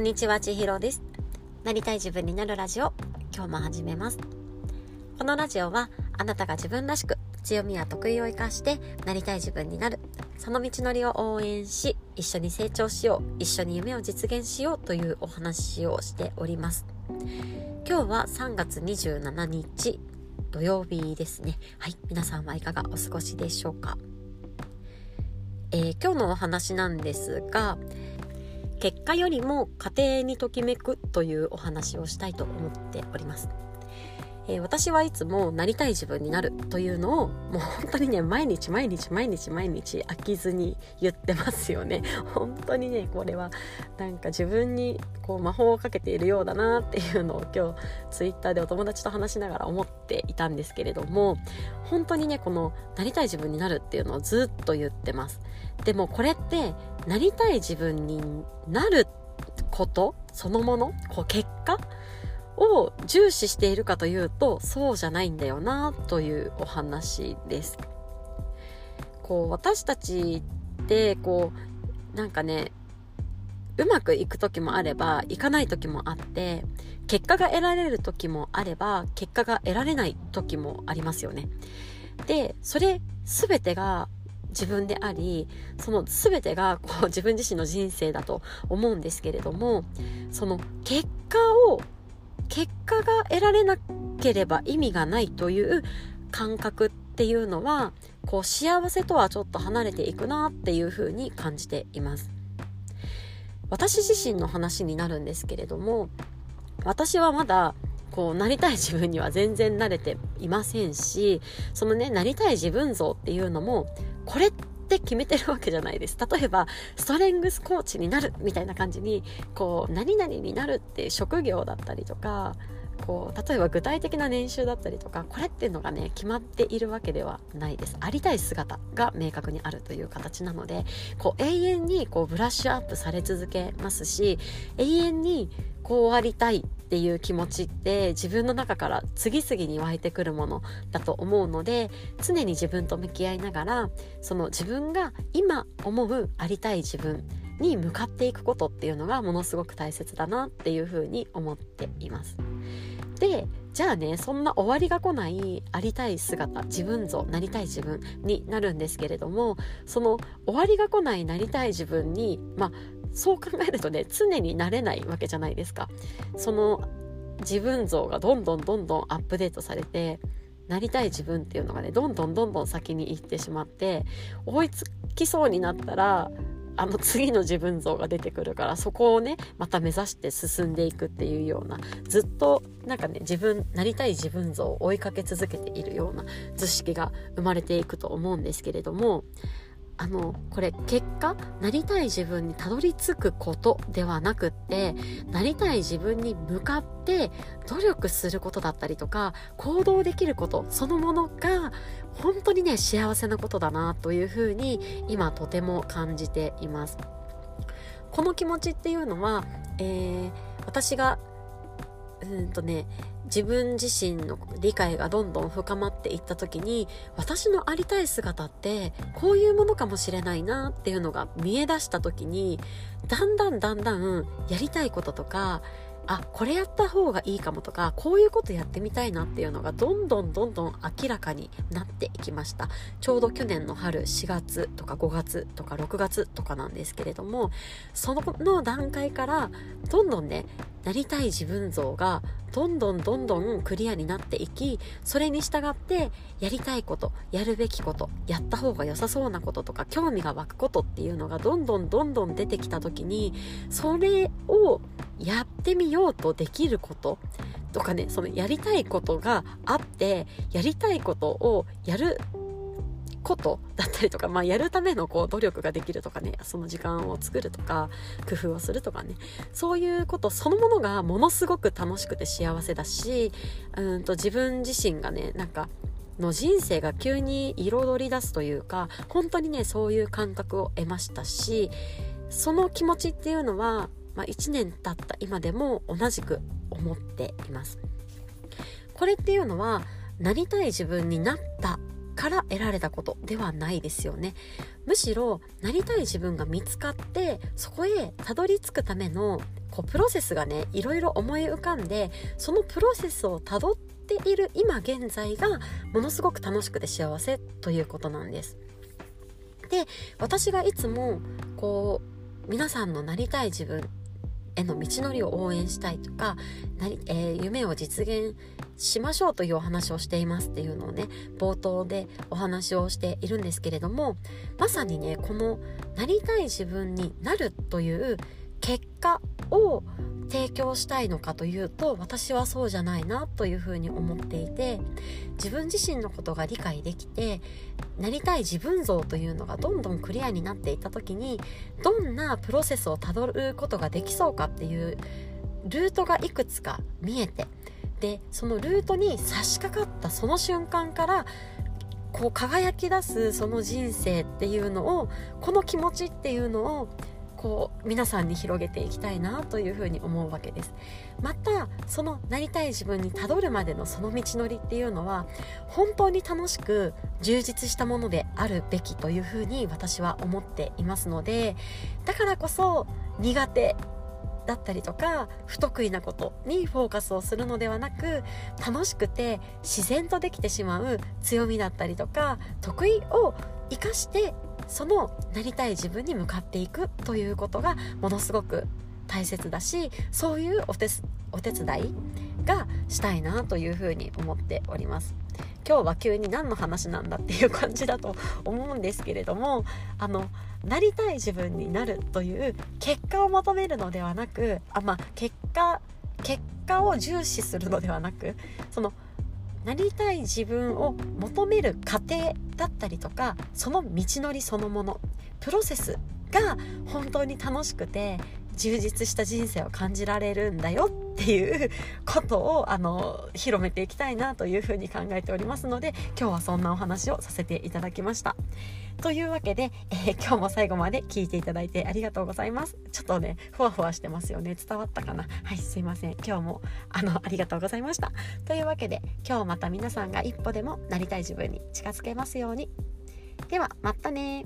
こんにちは、ちひろです。なりたい自分になるラジオ、今日も始めます。このラジオは、あなたが自分らしく、強みや得意を生かして、なりたい自分になる、その道のりを応援し、一緒に成長しよう、一緒に夢を実現しようというお話をしております。今日は3月27日、土曜日ですね。はい、皆さんはいかがお過ごしでしょうか？えー、今日のお話なんですが、結果よりも家庭にときめくというお話をしたいと思っております。えー、私はいつもなりたい自分になるというのをもう本当にね毎日毎日毎日毎日飽きずに言ってますよね 本当にねこれはなんか自分にこう魔法をかけているようだなっていうのを今日ツイッターでお友達と話しながら思っていたんですけれども本当にねこのなりたい自分になるっていうのをずっと言ってますでもこれってなりたい自分になることそのものこう結果を重視しているかというとそうじゃないんだよなというお話です。こう私たちってこうなんかねうまくいく時もあればいかない時もあって結果が得られる時もあれば結果が得られない時もありますよね。でそれ全てが自分でありその全てがこう 自分自身の人生だと思うんですけれどもその結果を結果が得られなければ意味がないという感覚っていうのはこう幸せとはちょっと離れていくなっていうふうに感じています。私自身の話になるんですけれども私はまだこうなりたい自分には全然慣れていませんしそのねなりたい自分像っていうのもこれって決めてるわけじゃないです。例えば、ストレングスコーチになるみたいな感じに、こう、何々になるっていう職業だったりとか、こう例えば具体的な年収だったりとかこれっていうのがね決まっているわけではないですありたい姿が明確にあるという形なのでこう永遠にこうブラッシュアップされ続けますし永遠にこうありたいっていう気持ちって自分の中から次々に湧いてくるものだと思うので常に自分と向き合いながらその自分が今思うありたい自分に向かっていくことっていうのがものすごく大切だなっていうふうに思っています。でじゃあねそんな終わりが来ないありたい姿自分像なりたい自分になるんですけれどもその終わりが来ないなりたい自分にまあそう考えるとね常になれないわけじゃないですか。その自分像がどんどんどんどんアップデートされてなりたい自分っていうのがねどんどんどんどん先に行ってしまって追いつきそうになったらあの次の自分像が出てくるからそこをねまた目指して進んでいくっていうようなずっとなんかね自分なりたい自分像を追いかけ続けているような図式が生まれていくと思うんですけれどもあのこれ結果なりたい自分にたどり着くことではなくってなりたい自分に向かって努力することだったりとか行動できることそのものが本当にね幸せなことだなというふうに今とても感じています。この気持ちっていうのは、えー、私がうんとね自分自身の理解がどんどん深まっていった時に私のありたい姿ってこういうものかもしれないなっていうのが見え出した時にだんだんだんだんやりたいこととかあこれやった方がいいかもとかこういうことやってみたいなっていうのがどんどんどんどん明らかになっていきました。ちょうど去年の春4月とか5月とか6月とかなんですけれどもそのの段階からどんどんねなりたい自分像がどんどんどんどんクリアになっていきそれに従ってやりたいことやるべきことやった方が良さそうなこととか興味が湧くことっていうのがどんどんどんどん出てきた時にそれをやってみようとできることとかねそのやりたいことがあってやりたいことをやることだったりとか、まあ、やるためのこう努力ができるとかねその時間を作るとか工夫をするとかねそういうことそのものがものすごく楽しくて幸せだしうんと自分自身がねなんかの人生が急に彩り出すというか本当にねそういう感覚を得ましたしその気持ちっていうのはまあ、1年経った今でも同じく思っています。これっていうのはなりたい自分になったから得られたことではないですよねむしろなりたい自分が見つかってそこへたどり着くためのこうプロセスがねいろいろ思い浮かんでそのプロセスをたどっている今現在がものすごく楽しくて幸せということなんです。で私がいつもこう皆さんのなりたい自分への道のりを応援したいとかなり、えー、夢を実現しましょうというお話をしていますっていうのをね冒頭でお話をしているんですけれどもまさにねこのなりたい自分になるという結果を提供したいのかというと私はそうじゃないなというふうに思っていて自分自身のことが理解できてなりたい自分像というのがどんどんクリアになっていった時にどんなプロセスをたどることができそうかっていうルートがいくつか見えてでそのルートに差し掛かったその瞬間からこう輝き出すその人生っていうのをこの気持ちっていうのをこう皆さんに広げていきたいなというふうに思うわけです。またそのなりたい自分にたどるまでのその道のりっていうのは本当に楽しく充実したものであるべきというふうに私は思っていますのでだからこそ苦手だったりとか不得意なことにフォーカスをするのではなく楽しくて自然とできてしまう強みだったりとか得意を生かしてそのなりたい自分に向かっていくということがものすごく大切だしそういうお手お手伝いがしたいなというふうに思っております。今日は急に何の話なんだっていう感じだと思うんですけれどもあのなりたい自分になるという結果を求めるのではなくあまあ結果結果を重視するのではなくそのなりたい自分を求める過程だったりとかその道のりそのものプロセスが本当に楽しくて充実した人生を感じられるんだよっていうことをあの広めていきたいなというふうに考えておりますので今日はそんなお話をさせていただきました。というわけで、えー、今日も最後まで聞いていただいてありがとうございます。ちょっとね、ふわふわしてますよね。伝わったかな？はい、すいません。今日もあの、ありがとうございました。というわけで、今日また皆さんが一歩でもなりたい自分に近づけますように。では、またね